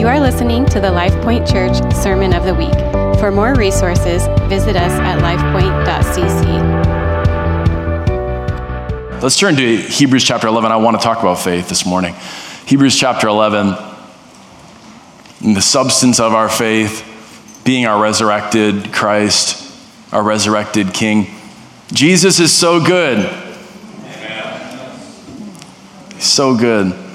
You are listening to the LifePoint Church Sermon of the Week. For more resources, visit us at lifepoint.cc. Let's turn to Hebrews chapter 11. I want to talk about faith this morning. Hebrews chapter 11, the substance of our faith being our resurrected Christ, our resurrected King. Jesus is so good. He's so good.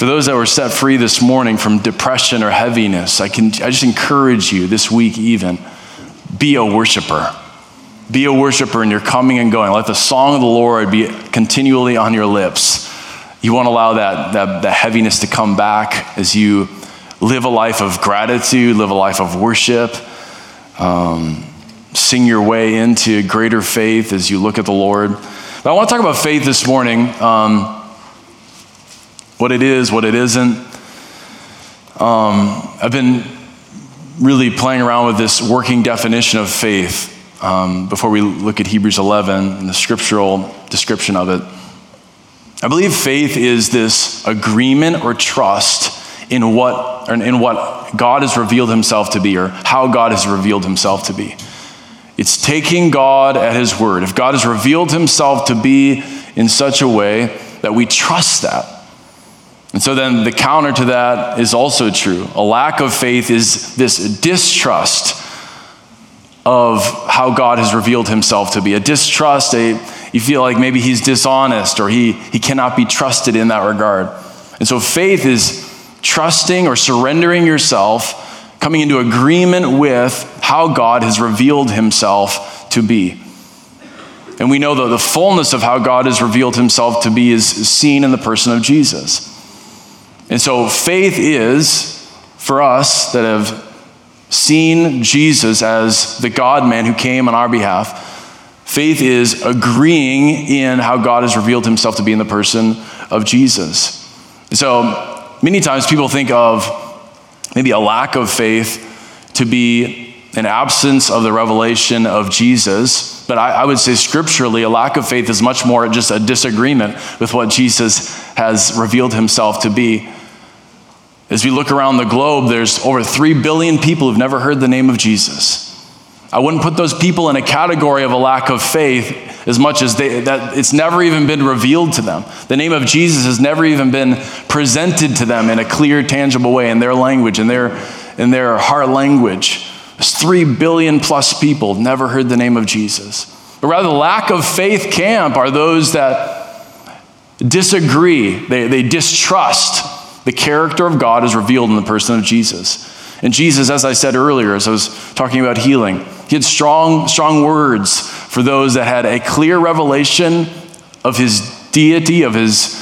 For those that were set free this morning from depression or heaviness, I, can, I just encourage you this week, even, be a worshiper. Be a worshiper and you're coming and going. Let the song of the Lord be continually on your lips. You won't allow that, that, that heaviness to come back as you live a life of gratitude, live a life of worship, um, sing your way into greater faith as you look at the Lord. But I want to talk about faith this morning. Um, what it is, what it isn't. Um, I've been really playing around with this working definition of faith um, before we look at Hebrews 11 and the scriptural description of it. I believe faith is this agreement or trust in what, in what God has revealed himself to be or how God has revealed himself to be. It's taking God at his word. If God has revealed himself to be in such a way that we trust that, and so then the counter to that is also true. A lack of faith is this distrust of how God has revealed himself to be. A distrust, a, you feel like maybe he's dishonest or he, he cannot be trusted in that regard. And so faith is trusting or surrendering yourself, coming into agreement with how God has revealed himself to be. And we know that the fullness of how God has revealed himself to be is seen in the person of Jesus. And so faith is, for us that have seen Jesus as the God man who came on our behalf, faith is agreeing in how God has revealed himself to be in the person of Jesus. So many times people think of maybe a lack of faith to be an absence of the revelation of Jesus. But I, I, would say scripturally, a lack of faith is much more just a disagreement with what Jesus has revealed himself to be. As we look around the globe, there's over 3 billion people who've never heard the name of Jesus. I wouldn't put those people in a category of a lack of faith as much as they, that it's never even been revealed to them. The name of Jesus has never even been presented to them in a clear, tangible way in their language, in their, in their heart language. There's 3 billion plus people never heard the name of Jesus. But rather, the lack of faith camp are those that disagree, they, they distrust the character of God is revealed in the person of Jesus. And Jesus, as I said earlier, as I was talking about healing, he had strong, strong words for those that had a clear revelation of his deity, of, his,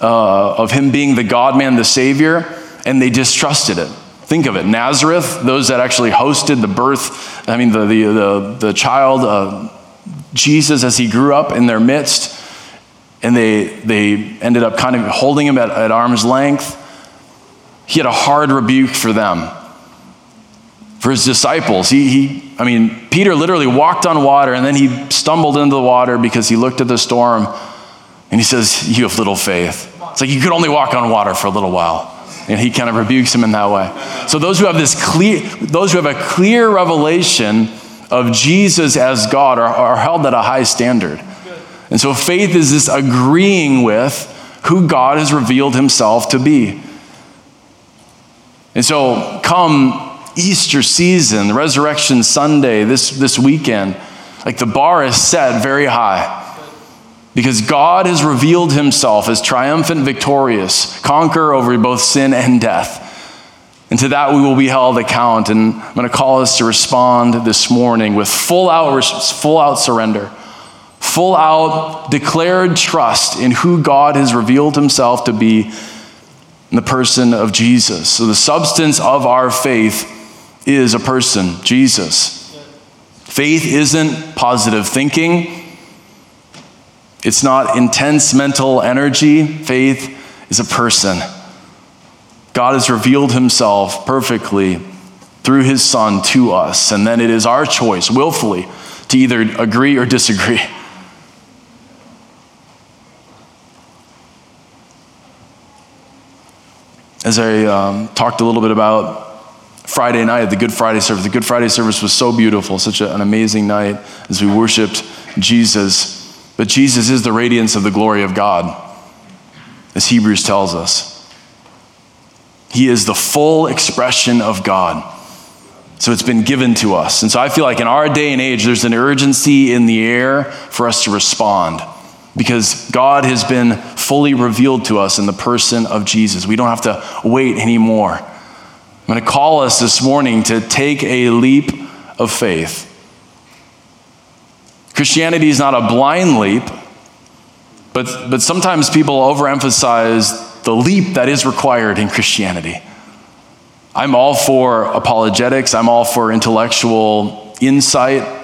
uh, of him being the God man, the Savior, and they distrusted it. Think of it Nazareth, those that actually hosted the birth, I mean, the, the, the, the child, uh, Jesus, as he grew up in their midst, and they, they ended up kind of holding him at, at arm's length he had a hard rebuke for them. For his disciples, he, he, I mean, Peter literally walked on water and then he stumbled into the water because he looked at the storm and he says, You have little faith. It's like you could only walk on water for a little while. And he kind of rebukes him in that way. So those who have this clear, those who have a clear revelation of Jesus as God are, are held at a high standard. And so faith is this agreeing with who God has revealed himself to be. And so, come Easter season, Resurrection Sunday, this, this weekend, like the bar is set very high. Because God has revealed himself as triumphant, victorious, conqueror over both sin and death. And to that we will be held account. And I'm going to call us to respond this morning with full out, full out surrender, full out declared trust in who God has revealed himself to be the person of Jesus. So, the substance of our faith is a person, Jesus. Faith isn't positive thinking, it's not intense mental energy. Faith is a person. God has revealed himself perfectly through his Son to us, and then it is our choice, willfully, to either agree or disagree. as I um, talked a little bit about Friday night, the Good Friday service. The Good Friday service was so beautiful, such a, an amazing night as we worshiped Jesus. But Jesus is the radiance of the glory of God, as Hebrews tells us. He is the full expression of God. So it's been given to us. And so I feel like in our day and age, there's an urgency in the air for us to respond because God has been fully revealed to us in the person of Jesus. We don't have to wait anymore. I'm going to call us this morning to take a leap of faith. Christianity is not a blind leap, but, but sometimes people overemphasize the leap that is required in Christianity. I'm all for apologetics, I'm all for intellectual insight.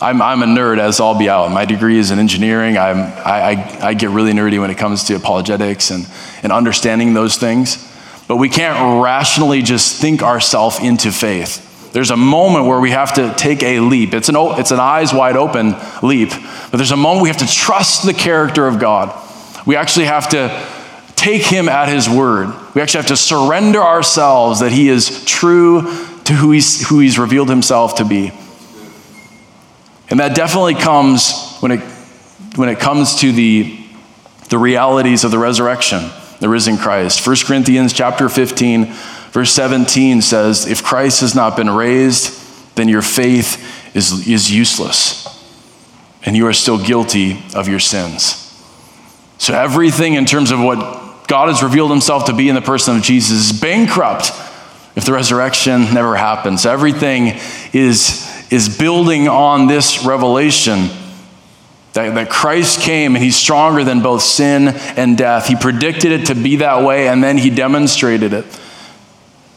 I'm, I'm a nerd as all be out. My degree is in engineering. I'm, I, I, I get really nerdy when it comes to apologetics and, and understanding those things. But we can't rationally just think ourselves into faith. There's a moment where we have to take a leap. It's an, it's an eyes wide open leap, but there's a moment we have to trust the character of God. We actually have to take him at his word. We actually have to surrender ourselves that he is true to who he's, who he's revealed himself to be. And that definitely comes when it, when it comes to the, the realities of the resurrection, the risen Christ. 1 Corinthians chapter 15, verse 17 says, If Christ has not been raised, then your faith is, is useless, and you are still guilty of your sins. So everything in terms of what God has revealed himself to be in the person of Jesus is bankrupt if the resurrection never happens. Everything is, is building on this revelation that, that Christ came and he's stronger than both sin and death. He predicted it to be that way, and then he demonstrated it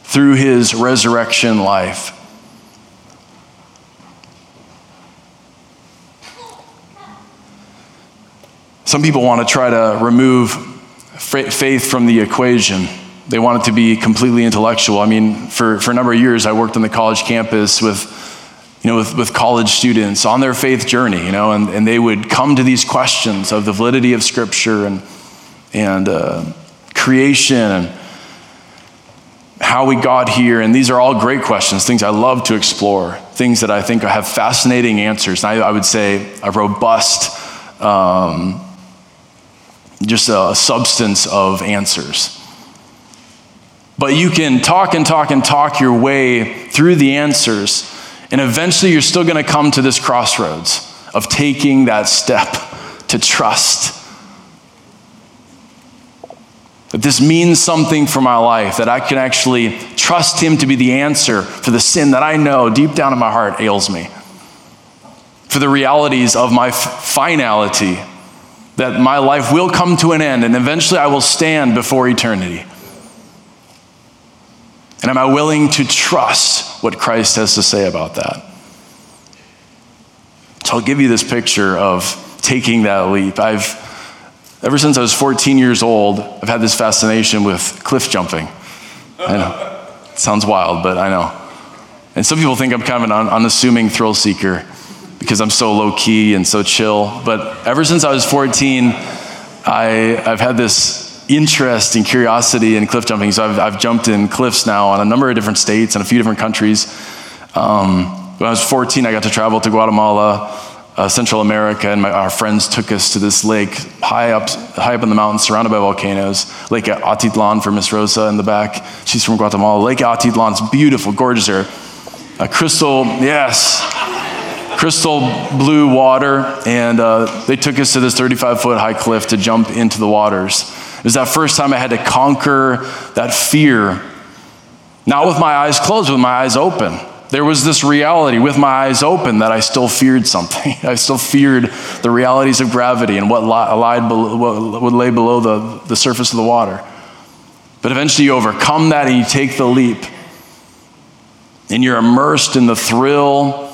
through his resurrection life. Some people want to try to remove faith from the equation. They want it to be completely intellectual. I mean, for, for a number of years, I worked on the college campus with, you know, with, with college students on their faith journey, you know, and, and they would come to these questions of the validity of Scripture and, and uh, creation and how we got here. And these are all great questions, things I love to explore, things that I think have fascinating answers. And I, I would say a robust, um, just a substance of answers. But you can talk and talk and talk your way through the answers, and eventually you're still going to come to this crossroads of taking that step to trust. That this means something for my life, that I can actually trust Him to be the answer for the sin that I know deep down in my heart ails me, for the realities of my finality that my life will come to an end and eventually I will stand before eternity. And am I willing to trust what Christ has to say about that? So I'll give you this picture of taking that leap. I've, ever since I was 14 years old, I've had this fascination with cliff jumping. I know. It sounds wild, but I know. And some people think I'm kind of an unassuming thrill seeker because I'm so low key and so chill. But ever since I was 14, I, I've had this interest and curiosity in cliff jumping. So I've, I've jumped in cliffs now on a number of different states and a few different countries. Um, when I was 14, I got to travel to Guatemala, uh, Central America, and my, our friends took us to this lake high up, high up in the mountains, surrounded by volcanoes. Lake Atitlan for Miss Rosa in the back. She's from Guatemala. Lake Atitlan's beautiful, gorgeous there. A crystal, yes, crystal blue water, and uh, they took us to this 35 foot high cliff to jump into the waters. Was that first time I had to conquer that fear, not with my eyes closed, with my eyes open. There was this reality with my eyes open that I still feared something. I still feared the realities of gravity and what, lied below, what lay below the, the surface of the water. But eventually you overcome that and you take the leap. And you're immersed in the thrill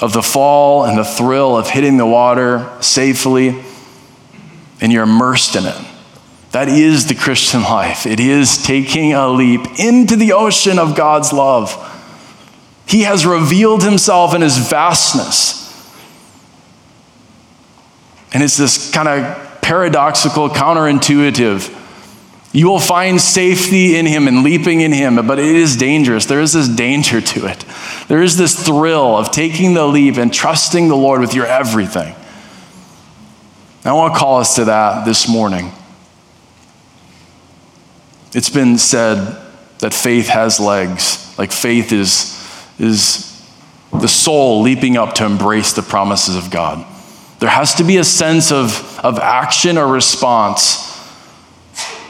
of the fall and the thrill of hitting the water safely, and you're immersed in it. That is the Christian life. It is taking a leap into the ocean of God's love. He has revealed himself in his vastness. And it's this kind of paradoxical, counterintuitive You will find safety in him and leaping in him, but it is dangerous. There is this danger to it. There is this thrill of taking the leap and trusting the Lord with your everything. I want to call us to that this morning. It's been said that faith has legs, like faith is, is the soul leaping up to embrace the promises of God. There has to be a sense of, of action or response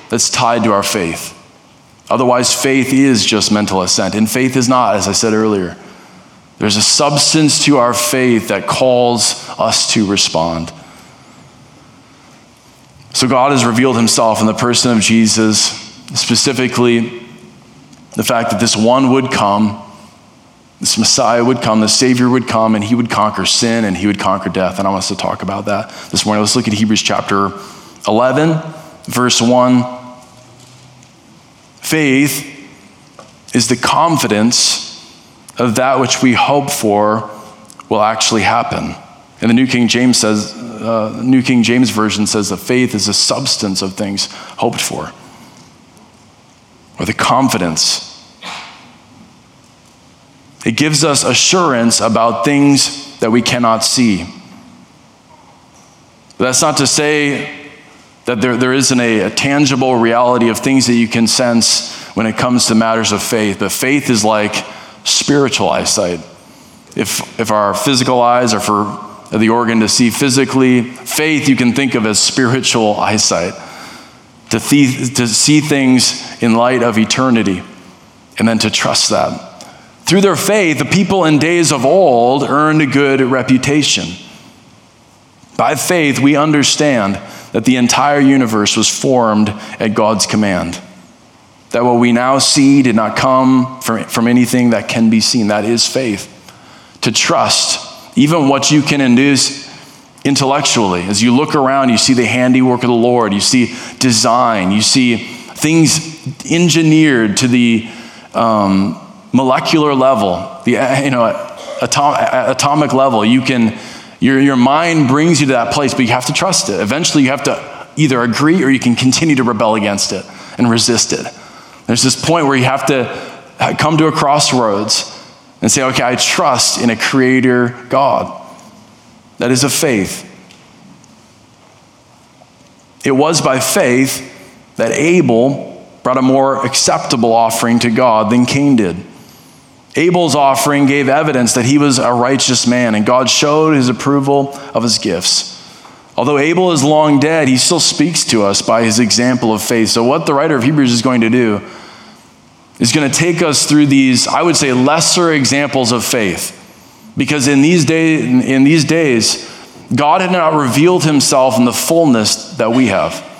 that's tied to our faith. Otherwise, faith is just mental assent, and faith is not, as I said earlier. There's a substance to our faith that calls us to respond. So, God has revealed himself in the person of Jesus, specifically the fact that this one would come, this Messiah would come, the Savior would come, and he would conquer sin and he would conquer death. And I want us to talk about that this morning. Let's look at Hebrews chapter 11, verse 1. Faith is the confidence of that which we hope for will actually happen. And the New King James says, uh, New King James Version says that faith is the substance of things hoped for, or the confidence. It gives us assurance about things that we cannot see. But that's not to say that there, there isn't a, a tangible reality of things that you can sense when it comes to matters of faith. But faith is like spiritual eyesight. If, if our physical eyes are for the organ to see physically, faith you can think of as spiritual eyesight. To, th- to see things in light of eternity and then to trust that. Through their faith, the people in days of old earned a good reputation. By faith, we understand that the entire universe was formed at God's command. That what we now see did not come from, from anything that can be seen. That is faith. To trust even what you can induce intellectually. As you look around, you see the handiwork of the Lord, you see design, you see things engineered to the um, molecular level, the you know, atom, atomic level. You can, your, your mind brings you to that place, but you have to trust it. Eventually, you have to either agree or you can continue to rebel against it and resist it. There's this point where you have to come to a crossroads and say, okay, I trust in a creator God. That is a faith. It was by faith that Abel brought a more acceptable offering to God than Cain did. Abel's offering gave evidence that he was a righteous man, and God showed his approval of his gifts. Although Abel is long dead, he still speaks to us by his example of faith. So, what the writer of Hebrews is going to do is going to take us through these, I would say, lesser examples of faith. Because in these, day, in these days, God had not revealed himself in the fullness that we have.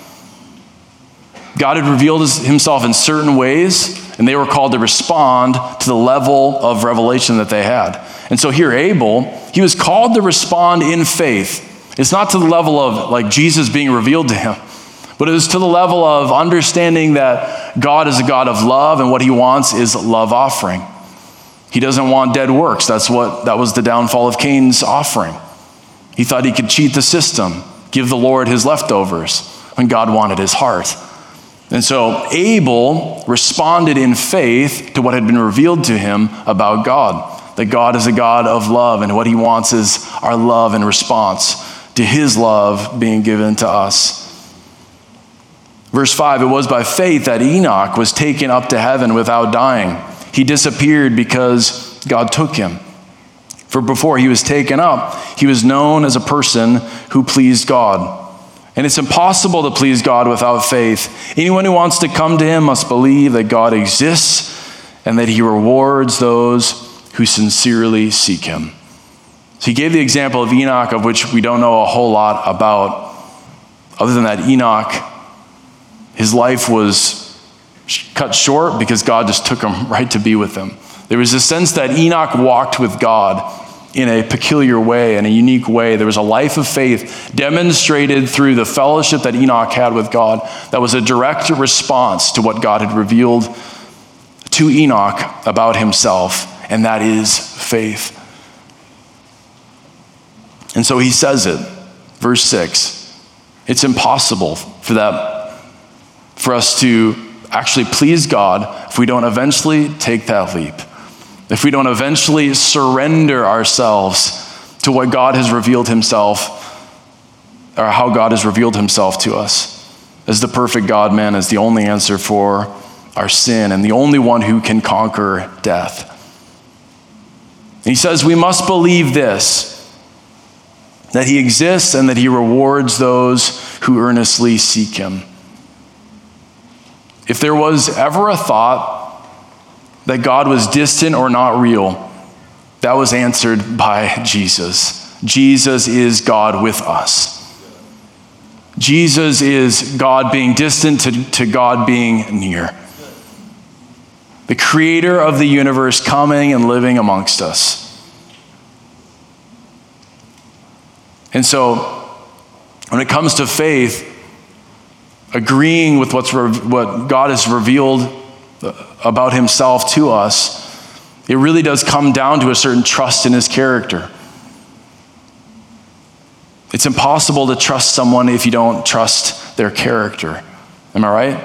God had revealed himself in certain ways, and they were called to respond to the level of revelation that they had. And so here, Abel, he was called to respond in faith. It's not to the level of like Jesus being revealed to him, but it was to the level of understanding that God is a God of love and what he wants is love offering. He doesn't want dead works. That's what that was the downfall of Cain's offering. He thought he could cheat the system, give the Lord his leftovers when God wanted his heart. And so Abel responded in faith to what had been revealed to him about God. That God is a God of love, and what he wants is our love in response to his love being given to us. Verse 5 It was by faith that Enoch was taken up to heaven without dying. He disappeared because God took him. For before he was taken up, he was known as a person who pleased God. And it's impossible to please God without faith. Anyone who wants to come to him must believe that God exists and that he rewards those who sincerely seek him. So he gave the example of Enoch, of which we don't know a whole lot about, other than that, Enoch his life was cut short because God just took him right to be with him. There was a sense that Enoch walked with God in a peculiar way, in a unique way. There was a life of faith demonstrated through the fellowship that Enoch had with God that was a direct response to what God had revealed to Enoch about himself, and that is faith. And so he says it, verse 6 it's impossible for that for us to actually please God if we don't eventually take that leap. If we don't eventually surrender ourselves to what God has revealed Himself, or how God has revealed Himself to us as the perfect God man, as the only answer for our sin and the only one who can conquer death. And he says we must believe this that he exists and that he rewards those who earnestly seek him. If there was ever a thought that God was distant or not real, that was answered by Jesus. Jesus is God with us. Jesus is God being distant to, to God being near. The creator of the universe coming and living amongst us. And so, when it comes to faith, agreeing with what's re- what God has revealed about himself to us, it really does come down to a certain trust in his character. It's impossible to trust someone if you don't trust their character. Am I right?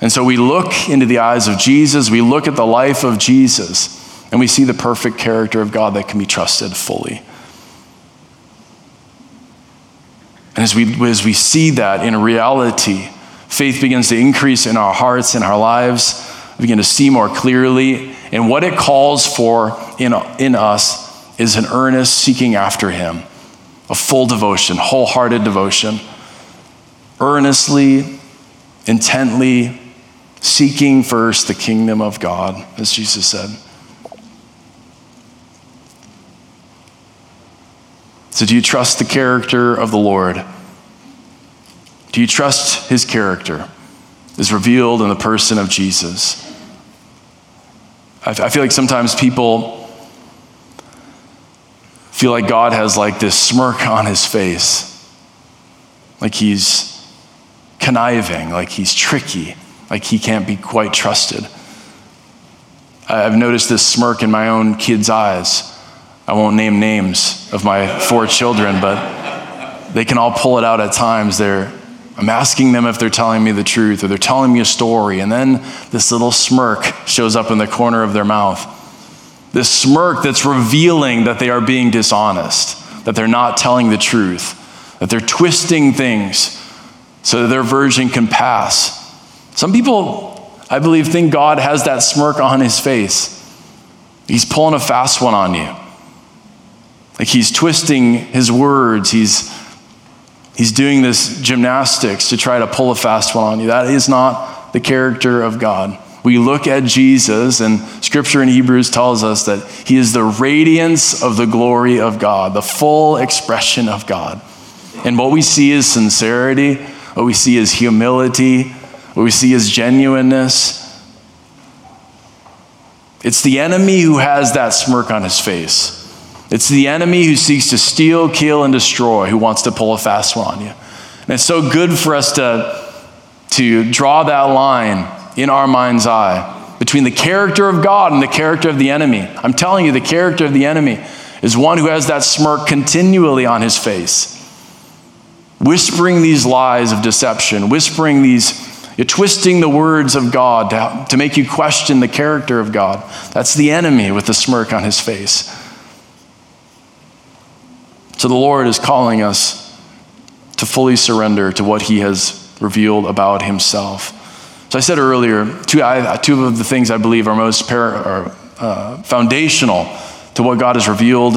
And so we look into the eyes of Jesus, we look at the life of Jesus, and we see the perfect character of God that can be trusted fully. And as we, as we see that in reality, faith begins to increase in our hearts and our lives. We begin to see more clearly. And what it calls for in, in us is an earnest seeking after Him, a full devotion, wholehearted devotion, earnestly, intently seeking first the kingdom of God, as Jesus said. So, do you trust the character of the Lord? Do you trust his character is revealed in the person of Jesus? I feel like sometimes people feel like God has like this smirk on his face, like he's conniving, like he's tricky, like he can't be quite trusted. I've noticed this smirk in my own kids' eyes. I won't name names of my four children, but they can all pull it out at times. They're, I'm asking them if they're telling me the truth or they're telling me a story, and then this little smirk shows up in the corner of their mouth. This smirk that's revealing that they are being dishonest, that they're not telling the truth, that they're twisting things so that their version can pass. Some people, I believe, think God has that smirk on his face. He's pulling a fast one on you. Like he's twisting his words. He's, he's doing this gymnastics to try to pull a fast one on you. That is not the character of God. We look at Jesus, and scripture in Hebrews tells us that he is the radiance of the glory of God, the full expression of God. And what we see is sincerity, what we see is humility, what we see is genuineness. It's the enemy who has that smirk on his face. It's the enemy who seeks to steal, kill, and destroy who wants to pull a fast one on you. And it's so good for us to, to draw that line in our mind's eye between the character of God and the character of the enemy. I'm telling you, the character of the enemy is one who has that smirk continually on his face, whispering these lies of deception, whispering these, you're twisting the words of God to, to make you question the character of God. That's the enemy with the smirk on his face. So the Lord is calling us to fully surrender to what He has revealed about Himself. So I said earlier, two, I, two of the things I believe are most par- are, uh, foundational to what God has revealed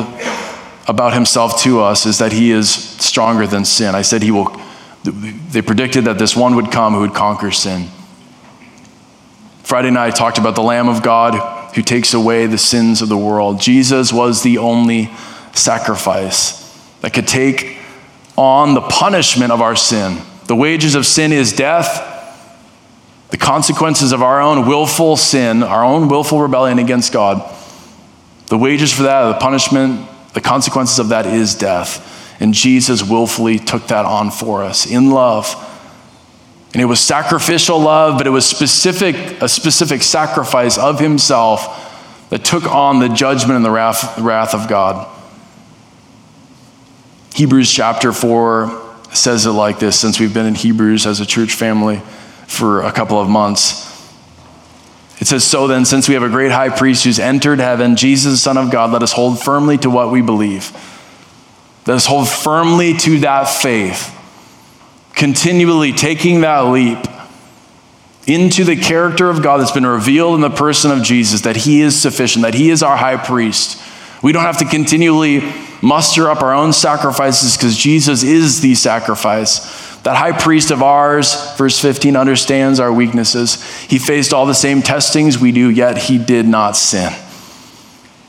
about Himself to us is that He is stronger than sin. I said He will. They predicted that this one would come who would conquer sin. Friday night, I talked about the Lamb of God who takes away the sins of the world. Jesus was the only sacrifice that could take on the punishment of our sin. The wages of sin is death. The consequences of our own willful sin, our own willful rebellion against God, the wages for that, the punishment, the consequences of that is death. And Jesus willfully took that on for us in love. And it was sacrificial love, but it was specific, a specific sacrifice of himself that took on the judgment and the wrath, wrath of God. Hebrews chapter 4 says it like this since we've been in Hebrews as a church family for a couple of months. It says, So then, since we have a great high priest who's entered heaven, Jesus, Son of God, let us hold firmly to what we believe. Let us hold firmly to that faith, continually taking that leap into the character of God that's been revealed in the person of Jesus, that He is sufficient, that He is our high priest. We don't have to continually muster up our own sacrifices because Jesus is the sacrifice. That high priest of ours, verse 15, understands our weaknesses. He faced all the same testings we do, yet he did not sin.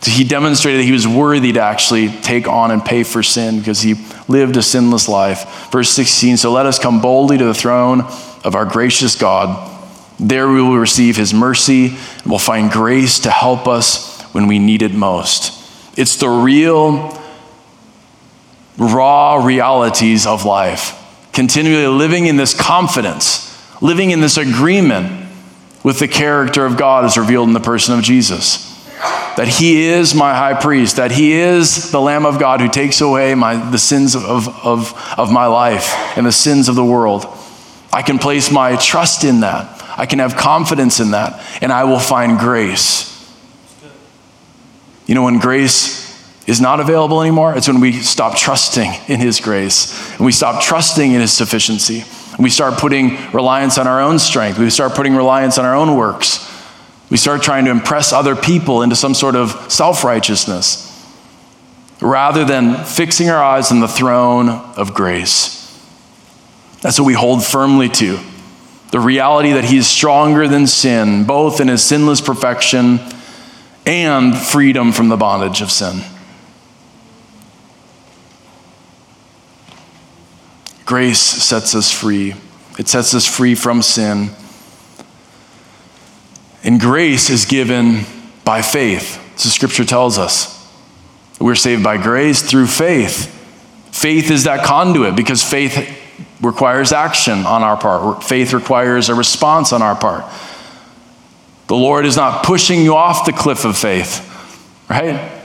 So he demonstrated that he was worthy to actually take on and pay for sin because he lived a sinless life. Verse 16 So let us come boldly to the throne of our gracious God. There we will receive his mercy and we'll find grace to help us when we need it most. It's the real, raw realities of life. Continually living in this confidence, living in this agreement with the character of God as revealed in the person of Jesus that he is my high priest, that he is the Lamb of God who takes away my, the sins of, of, of my life and the sins of the world. I can place my trust in that. I can have confidence in that, and I will find grace. You know, when grace is not available anymore, it's when we stop trusting in His grace and we stop trusting in His sufficiency. And we start putting reliance on our own strength. We start putting reliance on our own works. We start trying to impress other people into some sort of self righteousness rather than fixing our eyes on the throne of grace. That's what we hold firmly to the reality that He is stronger than sin, both in His sinless perfection and freedom from the bondage of sin. Grace sets us free. It sets us free from sin. And grace is given by faith. So scripture tells us. We're saved by grace through faith. Faith is that conduit because faith requires action on our part. Faith requires a response on our part. The Lord is not pushing you off the cliff of faith, right?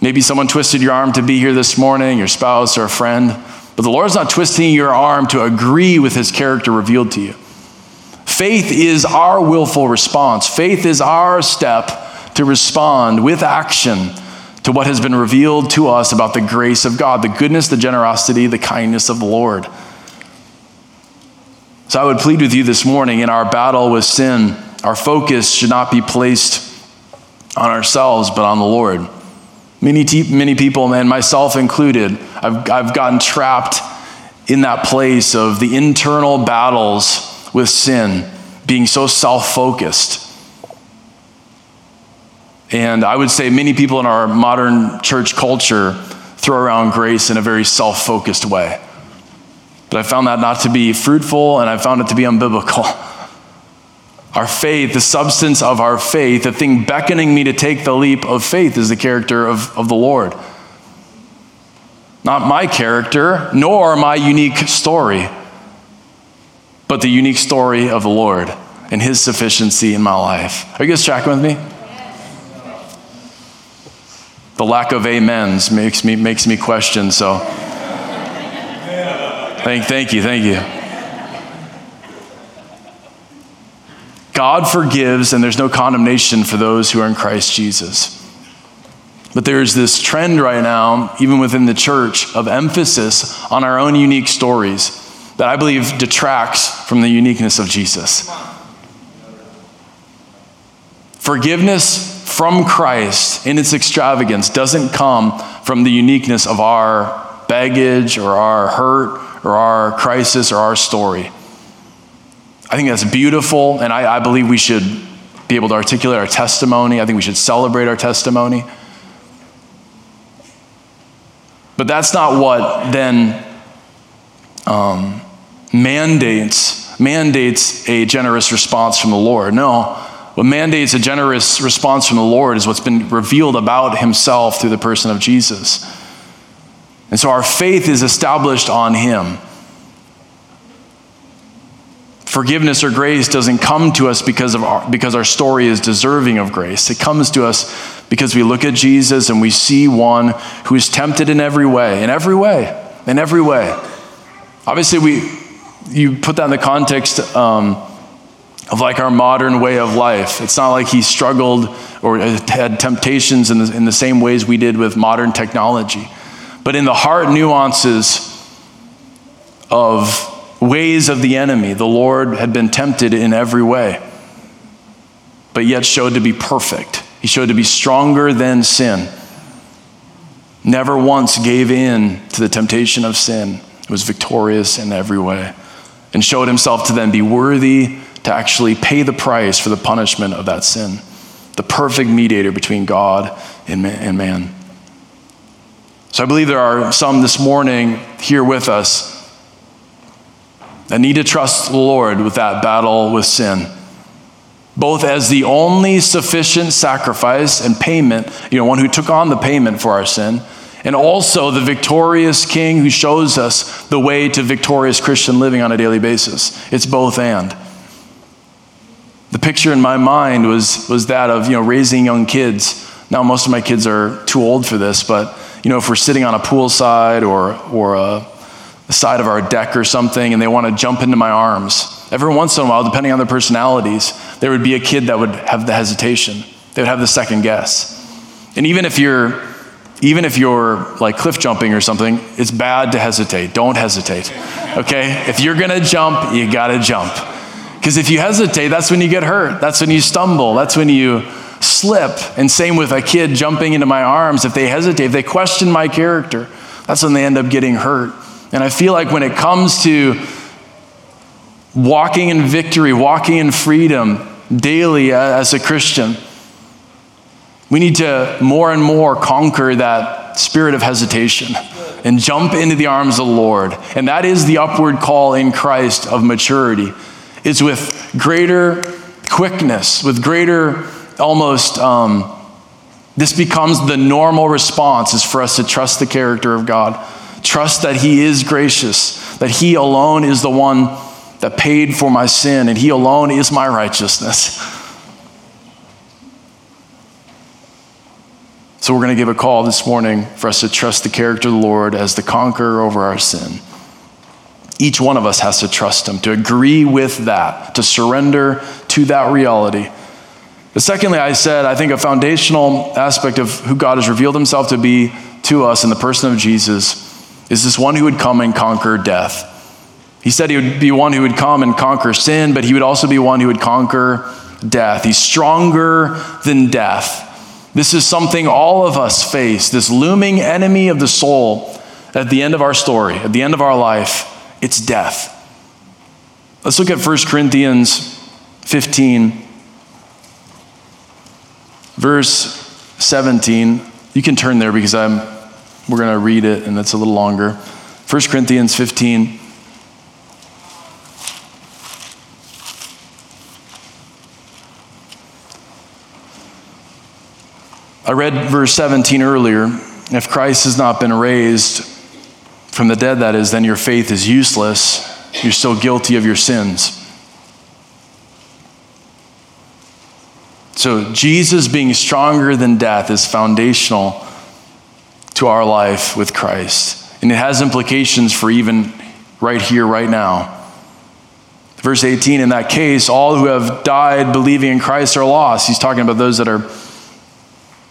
Maybe someone twisted your arm to be here this morning, your spouse or a friend, but the Lord's not twisting your arm to agree with his character revealed to you. Faith is our willful response. Faith is our step to respond with action to what has been revealed to us about the grace of God, the goodness, the generosity, the kindness of the Lord. So I would plead with you this morning in our battle with sin, our focus should not be placed on ourselves, but on the Lord. Many, many people, and myself included, I've, I've gotten trapped in that place of the internal battles with sin, being so self focused. And I would say many people in our modern church culture throw around grace in a very self focused way. But I found that not to be fruitful and I found it to be unbiblical. Our faith, the substance of our faith, the thing beckoning me to take the leap of faith is the character of, of the Lord. Not my character, nor my unique story but the unique story of the Lord and His sufficiency in my life. Are you guys tracking with me? The lack of amens makes me, makes me question, so. Thank, thank you, thank you. God forgives, and there's no condemnation for those who are in Christ Jesus. But there's this trend right now, even within the church, of emphasis on our own unique stories that I believe detracts from the uniqueness of Jesus. Forgiveness from Christ in its extravagance doesn't come from the uniqueness of our baggage or our hurt or our crisis or our story. I think that's beautiful, and I, I believe we should be able to articulate our testimony. I think we should celebrate our testimony. But that's not what then um, mandates, mandates a generous response from the Lord. No, what mandates a generous response from the Lord is what's been revealed about himself through the person of Jesus. And so our faith is established on him. Forgiveness or grace doesn't come to us because, of our, because our story is deserving of grace. It comes to us because we look at Jesus and we see one who is tempted in every way, in every way, in every way. Obviously, we, you put that in the context um, of like our modern way of life. It's not like he struggled or had temptations in the, in the same ways we did with modern technology. But in the heart nuances of ways of the enemy, the Lord had been tempted in every way, but yet showed to be perfect. He showed to be stronger than sin. Never once gave in to the temptation of sin. He was victorious in every way and showed himself to then be worthy to actually pay the price for the punishment of that sin. The perfect mediator between God and man. So I believe there are some this morning here with us that need to trust the Lord with that battle with sin. Both as the only sufficient sacrifice and payment, you know, one who took on the payment for our sin, and also the victorious King who shows us the way to victorious Christian living on a daily basis. It's both and. The picture in my mind was, was that of you know, raising young kids. Now, most of my kids are too old for this, but you know, if we're sitting on a poolside or, or a, the side of our deck or something and they want to jump into my arms, every once in a while, depending on their personalities, there would be a kid that would have the hesitation. They would have the second guess. And even if you're even if you're like cliff jumping or something, it's bad to hesitate. Don't hesitate. Okay? If you're gonna jump, you gotta jump. Because if you hesitate, that's when you get hurt. That's when you stumble. That's when you slip. And same with a kid jumping into my arms. If they hesitate, if they question my character, that's when they end up getting hurt. And I feel like when it comes to walking in victory, walking in freedom daily as a Christian, we need to more and more conquer that spirit of hesitation and jump into the arms of the Lord. And that is the upward call in Christ of maturity. Is with greater quickness, with greater almost um, this becomes the normal response is for us to trust the character of God. Trust that He is gracious, that He alone is the one that paid for my sin, and He alone is my righteousness. So, we're going to give a call this morning for us to trust the character of the Lord as the conqueror over our sin. Each one of us has to trust Him, to agree with that, to surrender to that reality. But secondly, I said, I think a foundational aspect of who God has revealed Himself to be to us in the person of Jesus is this one who would come and conquer death. He said he would be one who would come and conquer sin, but he would also be one who would conquer death. He's stronger than death. This is something all of us face this looming enemy of the soul at the end of our story, at the end of our life. It's death. Let's look at 1 Corinthians 15, verse 17. You can turn there because I'm, we're going to read it and it's a little longer. 1 Corinthians 15. I read verse 17 earlier. If Christ has not been raised from the dead, that is, then your faith is useless. You're still guilty of your sins. So, Jesus being stronger than death is foundational to our life with Christ. And it has implications for even right here, right now. Verse 18, in that case, all who have died believing in Christ are lost. He's talking about those that are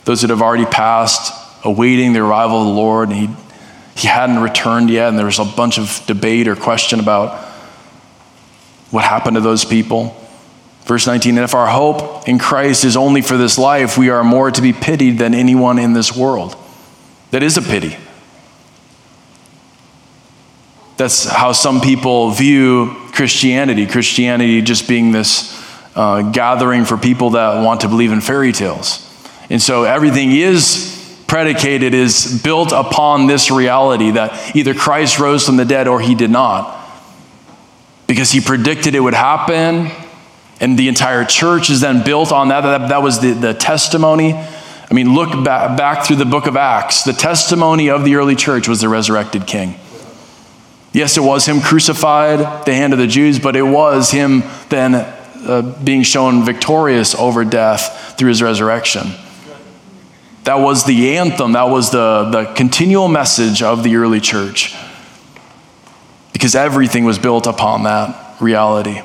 those that have already passed, awaiting the arrival of the Lord, and he, he hadn't returned yet, and there was a bunch of debate or question about what happened to those people. Verse 19, and if our hope in Christ is only for this life, we are more to be pitied than anyone in this world. That is a pity. That's how some people view Christianity. Christianity just being this uh, gathering for people that want to believe in fairy tales. And so everything is predicated, is built upon this reality that either Christ rose from the dead or he did not. Because he predicted it would happen, and the entire church is then built on that. That, that was the, the testimony. I mean, look back, back through the book of Acts. The testimony of the early church was the resurrected king. Yes, it was him crucified, the hand of the Jews, but it was him then uh, being shown victorious over death through his resurrection. That was the anthem, that was the, the continual message of the early church. because everything was built upon that reality.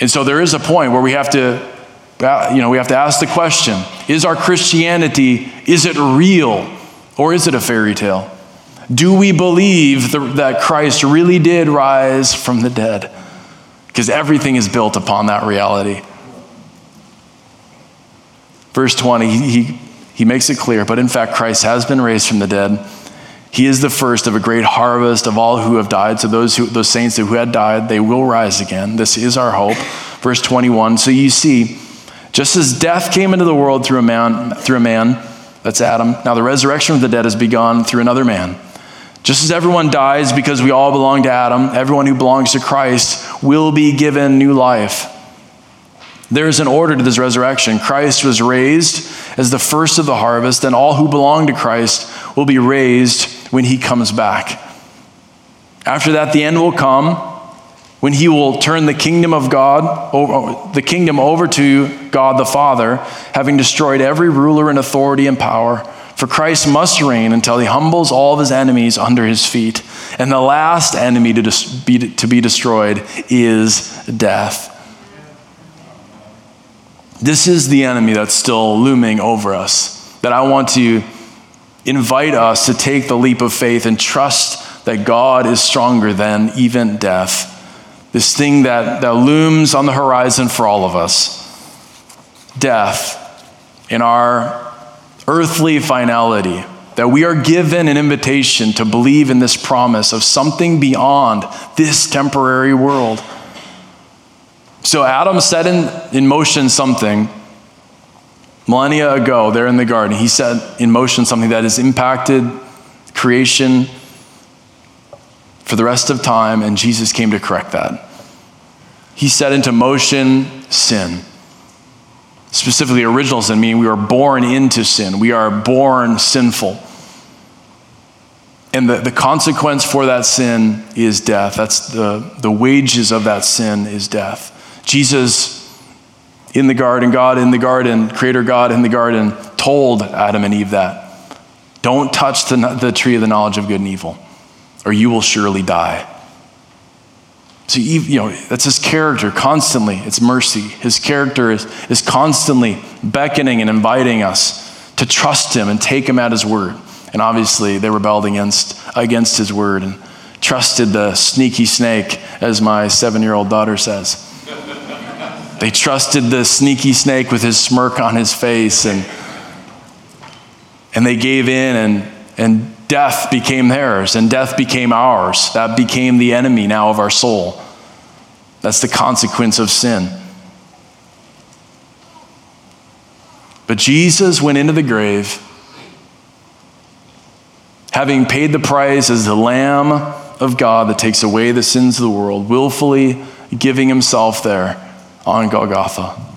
And so there is a point where we have to you know, we have to ask the question, is our Christianity is it real or is it a fairy tale? Do we believe the, that Christ really did rise from the dead? Because everything is built upon that reality. Verse 20, he, he makes it clear, but in fact, Christ has been raised from the dead. He is the first of a great harvest of all who have died. So those, who, those saints who had died, they will rise again. This is our hope. Verse 21. So you see, just as death came into the world through a man, through a man, that's Adam. Now the resurrection of the dead has begun through another man. Just as everyone dies because we all belong to Adam, everyone who belongs to Christ will be given new life. There is an order to this resurrection. Christ was raised as the first of the harvest, and all who belong to Christ will be raised when he comes back. After that, the end will come when he will turn the kingdom of God, over, the kingdom over to God the Father, having destroyed every ruler and authority and power. For Christ must reign until he humbles all of his enemies under his feet. And the last enemy to, be, to be destroyed is death. This is the enemy that's still looming over us. That I want to invite us to take the leap of faith and trust that God is stronger than even death. This thing that, that looms on the horizon for all of us death in our earthly finality. That we are given an invitation to believe in this promise of something beyond this temporary world. So Adam set in, in motion something millennia ago there in the garden. He set in motion something that has impacted creation for the rest of time, and Jesus came to correct that. He set into motion sin. Specifically, original sin, meaning we are born into sin. We are born sinful. And the, the consequence for that sin is death. That's the, the wages of that sin is death. Jesus in the garden, God in the garden, Creator God in the garden, told Adam and Eve that. Don't touch the, the tree of the knowledge of good and evil, or you will surely die. So, you know, that's his character constantly. It's mercy. His character is, is constantly beckoning and inviting us to trust him and take him at his word. And obviously, they rebelled against, against his word and trusted the sneaky snake, as my seven year old daughter says. They trusted the sneaky snake with his smirk on his face, and, and they gave in, and, and death became theirs, and death became ours. That became the enemy now of our soul. That's the consequence of sin. But Jesus went into the grave, having paid the price as the Lamb of God that takes away the sins of the world, willfully giving himself there on Golgotha.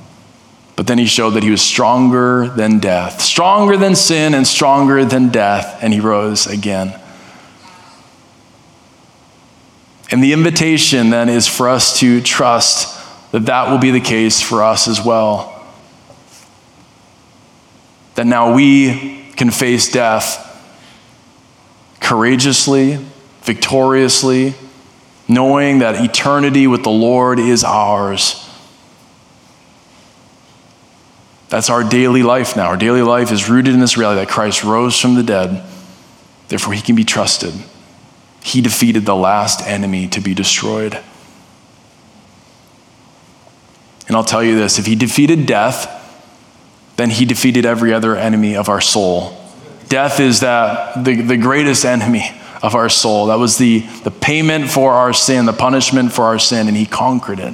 But then he showed that he was stronger than death, stronger than sin, and stronger than death, and he rose again. And the invitation then is for us to trust that that will be the case for us as well. That now we can face death courageously, victoriously, knowing that eternity with the Lord is ours. That's our daily life now. Our daily life is rooted in this reality that Christ rose from the dead. Therefore, he can be trusted. He defeated the last enemy to be destroyed. And I'll tell you this if he defeated death, then he defeated every other enemy of our soul. Death is that the, the greatest enemy of our soul. That was the, the payment for our sin, the punishment for our sin, and he conquered it.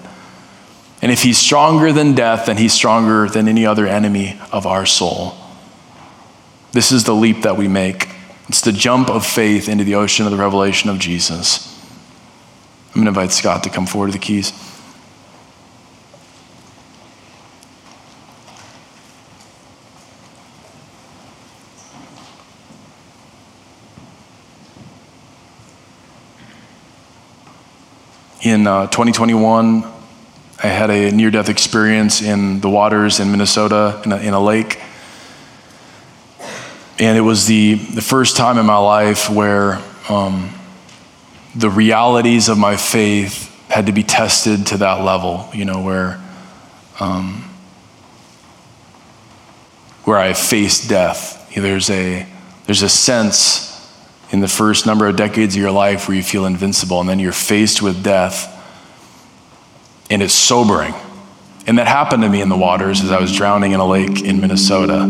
And if he's stronger than death, then he's stronger than any other enemy of our soul. This is the leap that we make. It's the jump of faith into the ocean of the revelation of Jesus. I'm going to invite Scott to come forward to the keys. In uh, 2021, I had a near death experience in the waters in Minnesota in a, in a, lake. And it was the, the first time in my life where um, the realities of my faith had to be tested to that level, you know, where, um, where I faced death. There's a, there's a sense in the first number of decades of your life where you feel invincible, and then you're faced with death, and it's sobering. And that happened to me in the waters as I was drowning in a lake in Minnesota.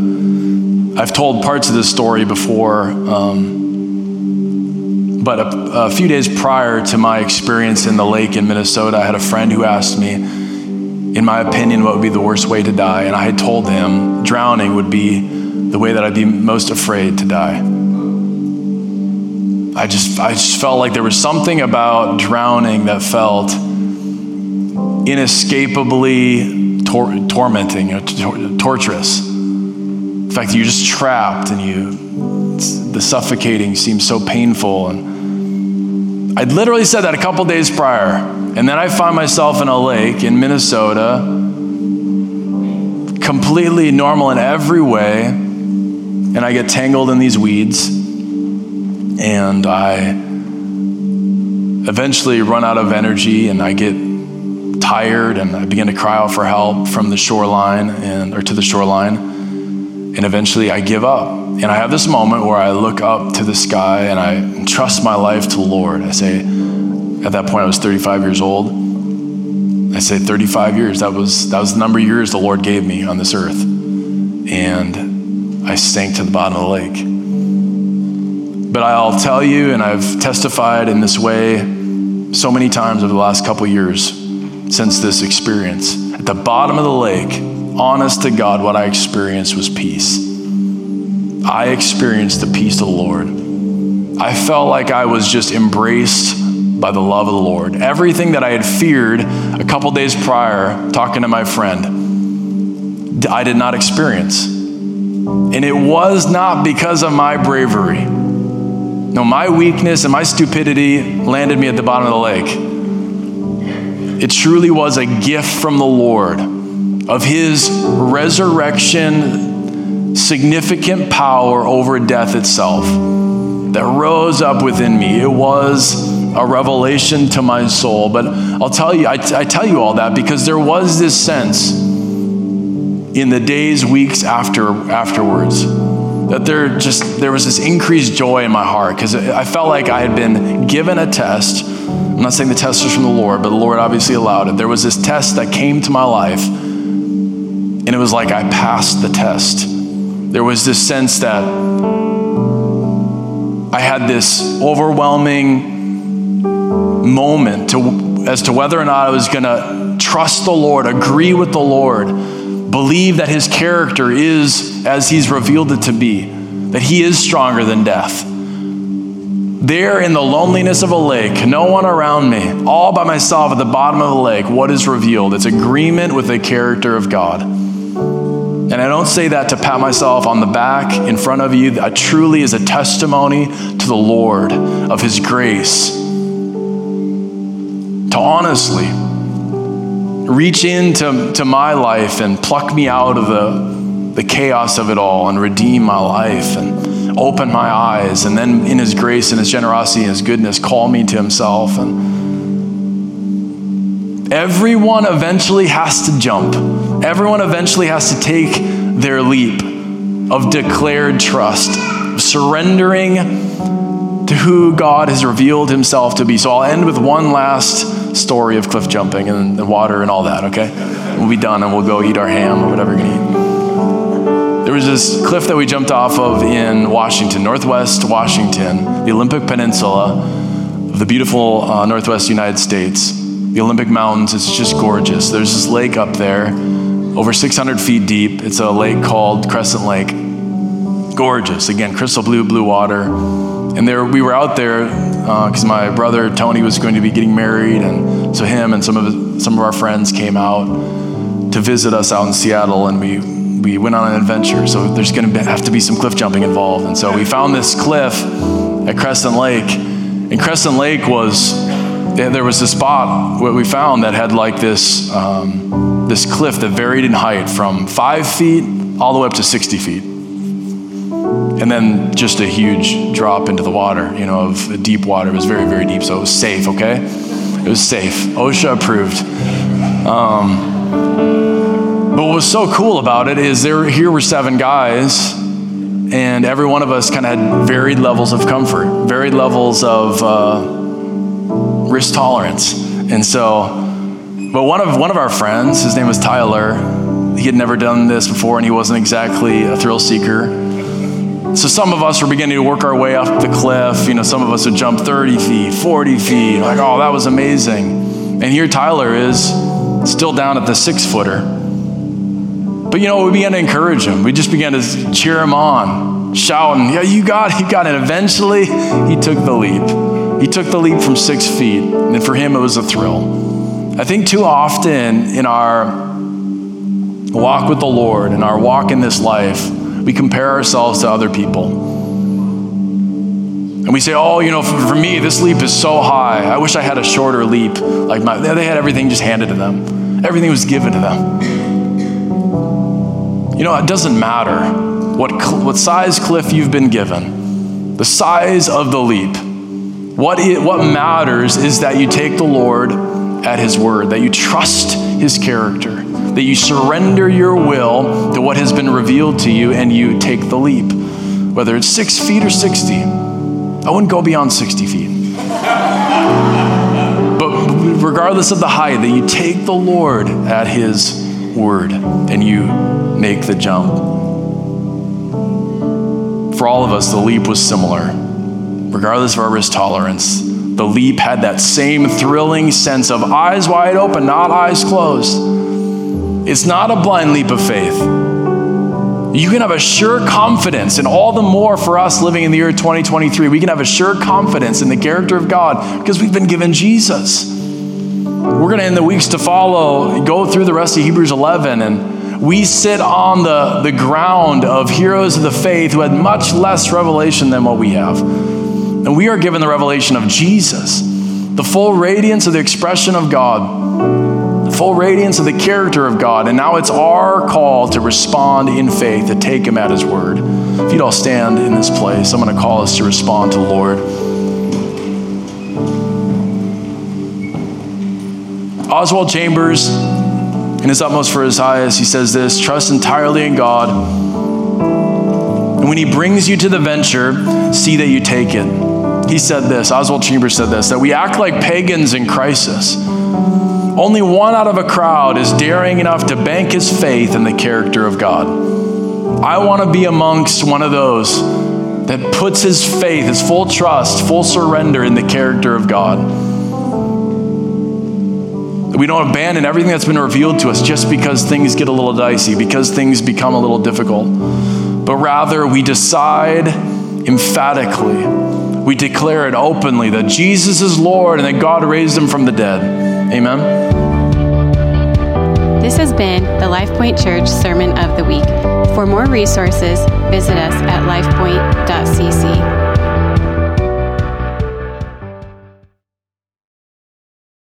I've told parts of this story before, um, but a, a few days prior to my experience in the lake in Minnesota, I had a friend who asked me, in my opinion, what would be the worst way to die. And I had told him drowning would be the way that I'd be most afraid to die. I just, I just felt like there was something about drowning that felt inescapably tor- tormenting, know, tor- torturous. The fact you're just trapped and you, the suffocating seems so painful. And I'd literally said that a couple days prior. And then I find myself in a lake in Minnesota, completely normal in every way. And I get tangled in these weeds. And I eventually run out of energy and I get tired and I begin to cry out for help from the shoreline and or to the shoreline. And eventually I give up. And I have this moment where I look up to the sky and I trust my life to the Lord. I say, at that point I was 35 years old. I say 35 years. That was that was the number of years the Lord gave me on this earth. And I sank to the bottom of the lake. But I'll tell you, and I've testified in this way so many times over the last couple years since this experience. At the bottom of the lake, honest to God, what I experienced was peace. I experienced the peace of the Lord. I felt like I was just embraced by the love of the Lord. Everything that I had feared a couple days prior, talking to my friend, I did not experience. And it was not because of my bravery. No, my weakness and my stupidity landed me at the bottom of the lake. It truly was a gift from the Lord of his resurrection, significant power over death itself that rose up within me. It was a revelation to my soul. But I'll tell you, I, I tell you all that because there was this sense in the days, weeks after afterwards that there just there was this increased joy in my heart because I felt like I had been given a test. I'm not saying the test was from the Lord, but the Lord obviously allowed it. There was this test that came to my life, and it was like I passed the test. There was this sense that I had this overwhelming moment to, as to whether or not I was going to trust the Lord, agree with the Lord, believe that his character is as he's revealed it to be, that he is stronger than death. There in the loneliness of a lake, no one around me, all by myself at the bottom of the lake, what is revealed? It's agreement with the character of God. And I don't say that to pat myself on the back in front of you. That truly is a testimony to the Lord of His grace. To honestly reach into to my life and pluck me out of the, the chaos of it all and redeem my life and open my eyes. And then in His grace and His generosity and His goodness, call me to Himself. And everyone eventually has to jump. Everyone eventually has to take their leap of declared trust, surrendering to who God has revealed himself to be. So I'll end with one last story of cliff jumping and the water and all that, okay? We'll be done and we'll go eat our ham or whatever we're gonna eat. There was this cliff that we jumped off of in Washington, Northwest Washington, the Olympic Peninsula the beautiful uh, Northwest United States the Olympic Mountains. It's just gorgeous. There's this lake up there, over 600 feet deep. It's a lake called Crescent Lake. Gorgeous. Again, crystal blue, blue water. And there, we were out there because uh, my brother Tony was going to be getting married, and so him and some of some of our friends came out to visit us out in Seattle, and we we went on an adventure. So there's going to have to be some cliff jumping involved, and so we found this cliff at Crescent Lake, and Crescent Lake was there was a spot where we found that had like this, um, this cliff that varied in height from five feet all the way up to 60 feet. and then just a huge drop into the water, you know, of deep water. It was very, very deep, so it was safe, okay? It was safe. OSHA approved. Um, but what was so cool about it is there here were seven guys, and every one of us kind of had varied levels of comfort, varied levels of uh, risk tolerance. And so, but one of one of our friends, his name was Tyler, he had never done this before, and he wasn't exactly a thrill seeker. So some of us were beginning to work our way up the cliff. You know, some of us would jump 30 feet, 40 feet. Like, oh, that was amazing. And here Tyler is still down at the six footer. But you know, we began to encourage him. We just began to cheer him on, shouting, Yeah, you got it, you got it. Eventually, he took the leap. He took the leap from six feet. And for him, it was a thrill. I think too often in our walk with the Lord, in our walk in this life, we compare ourselves to other people. And we say, oh, you know, for, for, me, this leap is so high. I wish I had a shorter leap. Like my, they had everything just handed to them, everything was given to them. You know, it doesn't matter what, what size cliff you've been given, the size of the leap. What, it, what matters is that you take the Lord at His word, that you trust His character that you surrender your will to what has been revealed to you and you take the leap. Whether it's six feet or 60, I wouldn't go beyond 60 feet. but regardless of the height, that you take the Lord at His word and you make the jump. For all of us, the leap was similar. Regardless of our risk tolerance, the leap had that same thrilling sense of eyes wide open, not eyes closed it's not a blind leap of faith. You can have a sure confidence, and all the more for us living in the year 2023, we can have a sure confidence in the character of God because we've been given Jesus. We're going to, in the weeks to follow, go through the rest of Hebrews 11, and we sit on the, the ground of heroes of the faith who had much less revelation than what we have. And we are given the revelation of Jesus, the full radiance of the expression of God the full radiance of the character of God. And now it's our call to respond in faith, to take Him at His word. If you'd all stand in this place, I'm going to call us to respond to the Lord. Oswald Chambers, in his utmost for his highest, he says this trust entirely in God. And when He brings you to the venture, see that you take it. He said this, Oswald Chambers said this, that we act like pagans in crisis only one out of a crowd is daring enough to bank his faith in the character of God. I want to be amongst one of those that puts his faith, his full trust, full surrender in the character of God. We don't abandon everything that's been revealed to us just because things get a little dicey, because things become a little difficult. But rather, we decide emphatically, we declare it openly that Jesus is Lord and that God raised him from the dead. Amen. This has been the LifePoint Church Sermon of the Week. For more resources, visit us at lifepoint.cc.